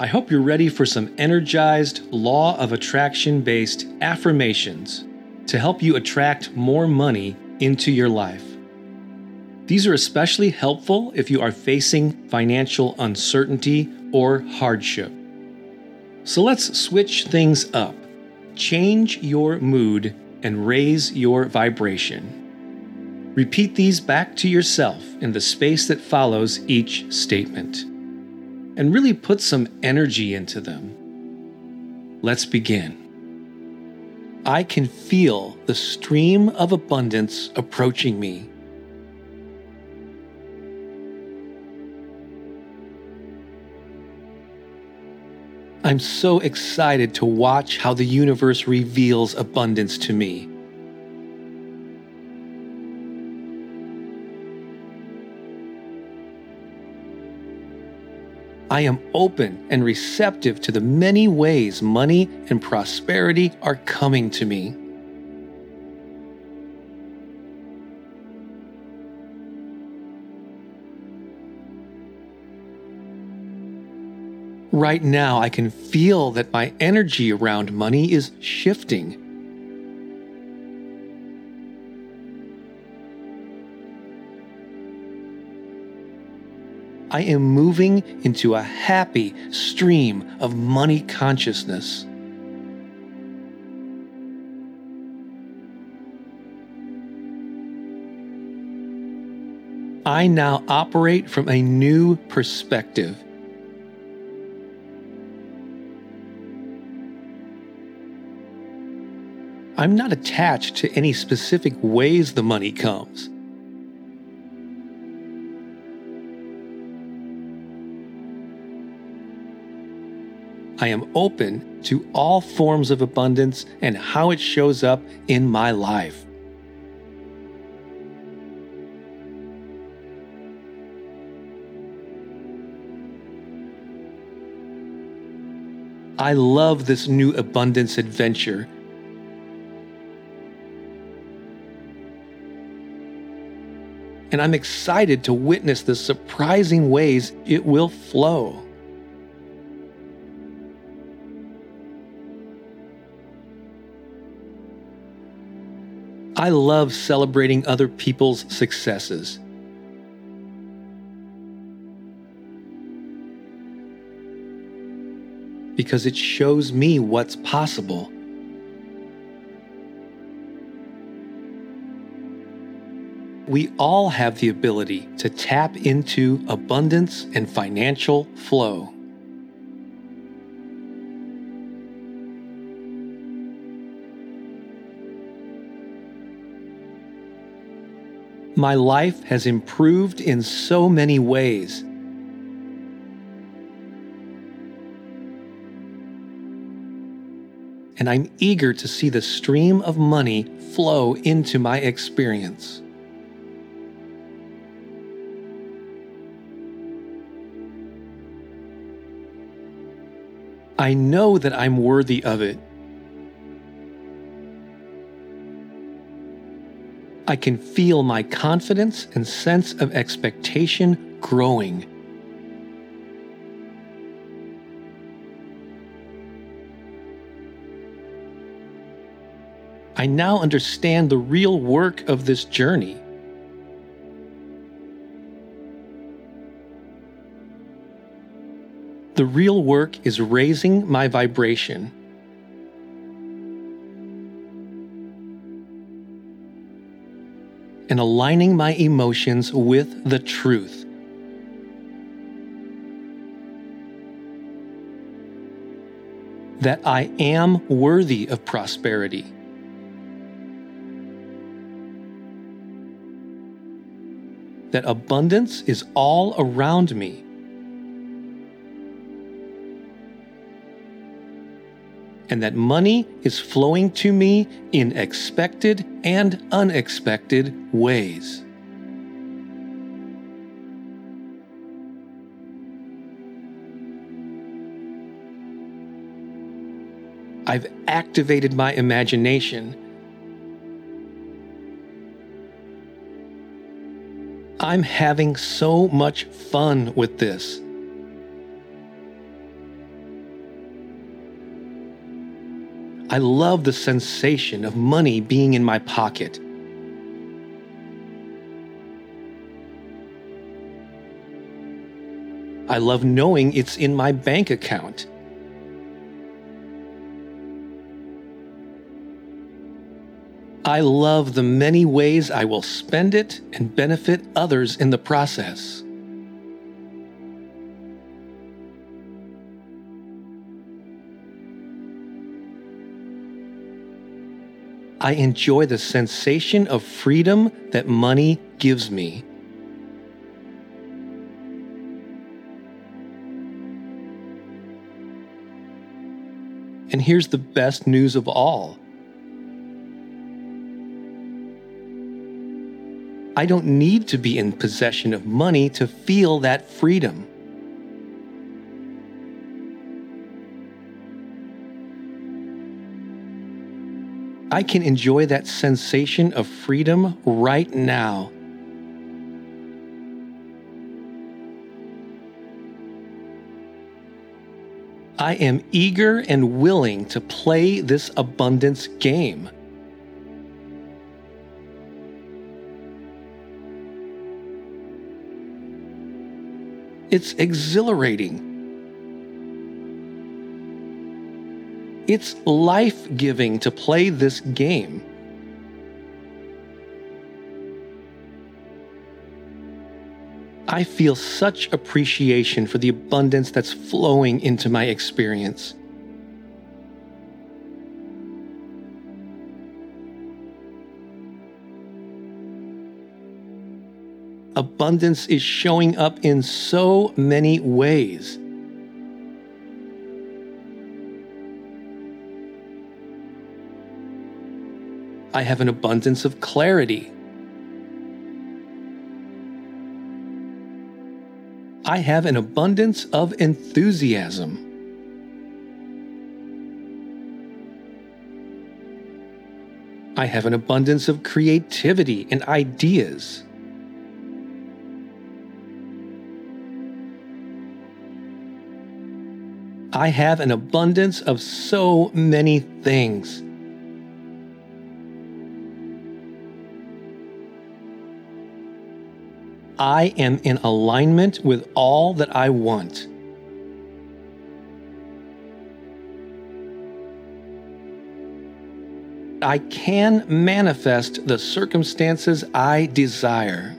I hope you're ready for some energized, law of attraction based affirmations to help you attract more money into your life. These are especially helpful if you are facing financial uncertainty or hardship. So let's switch things up, change your mood, and raise your vibration. Repeat these back to yourself in the space that follows each statement and really put some energy into them. Let's begin. I can feel the stream of abundance approaching me. I'm so excited to watch how the universe reveals abundance to me. I am open and receptive to the many ways money and prosperity are coming to me. Right now, I can feel that my energy around money is shifting. I am moving into a happy stream of money consciousness. I now operate from a new perspective. I'm not attached to any specific ways the money comes. I am open to all forms of abundance and how it shows up in my life. I love this new abundance adventure. And I'm excited to witness the surprising ways it will flow. I love celebrating other people's successes. Because it shows me what's possible. We all have the ability to tap into abundance and financial flow. My life has improved in so many ways. And I'm eager to see the stream of money flow into my experience. I know that I'm worthy of it I can feel my confidence and sense of expectation growing. I now understand the real work of this journey. The real work is raising my vibration. And aligning my emotions with the truth. That I am worthy of prosperity. That abundance is all around me. And that money is flowing to me in expected and unexpected ways. I've activated my imagination. I'm having so much fun with this. I love the sensation of money being in my pocket. I love knowing it's in my bank account. I love the many ways I will spend it and benefit others in the process. I enjoy the sensation of freedom that money gives me. And here's the best news of all I don't need to be in possession of money to feel that freedom. I can enjoy that sensation of freedom right now. I am eager and willing to play this abundance game. It's exhilarating. It's life giving to play this game. I feel such appreciation for the abundance that's flowing into my experience. Abundance is showing up in so many ways. I have an abundance of clarity. I have an abundance of enthusiasm. I have an abundance of creativity and ideas. I have an abundance of so many things. I am in alignment with all that I want. I can manifest the circumstances I desire.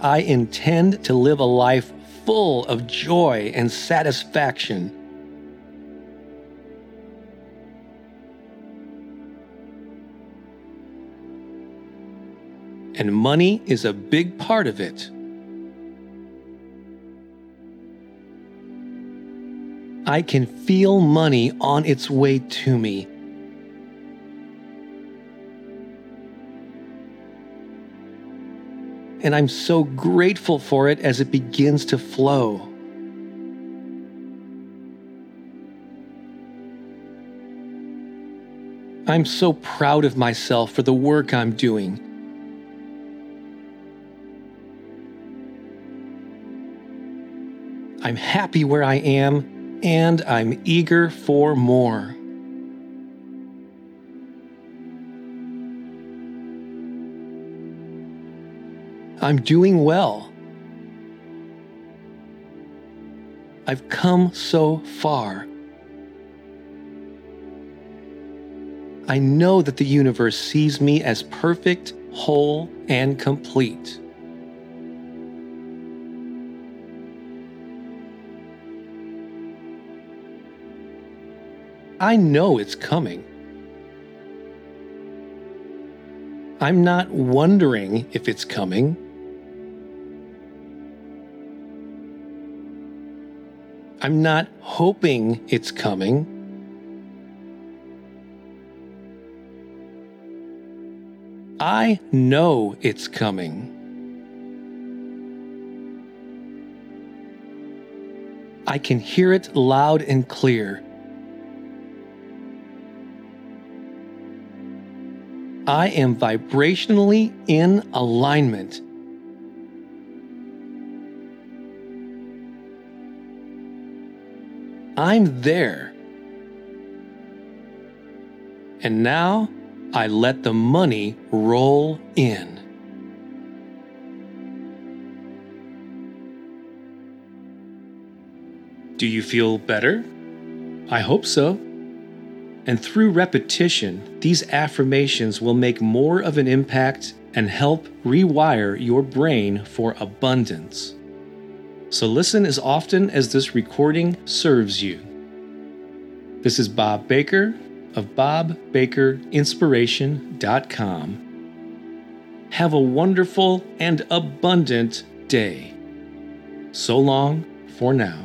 I intend to live a life full of joy and satisfaction. and money is a big part of it. I can feel money on its way to me. And I'm so grateful for it as it begins to flow. I'm so proud of myself for the work I'm doing I'm happy where I am, and I'm eager for more. I'm doing well. I've come so far. I know that the universe sees me as perfect, whole, and complete. I know it's coming. I'm not wondering if it's coming. I'm not hoping it's coming. I know it's coming. I can hear it loud and clear. I am vibrationally in alignment. I'm there. And now I let the money roll in. Do you feel better? I hope so. And through repetition, these affirmations will make more of an impact and help rewire your brain for abundance. So listen as often as this recording serves you. This is Bob Baker of BobBakerInspiration.com. Have a wonderful and abundant day. So long for now.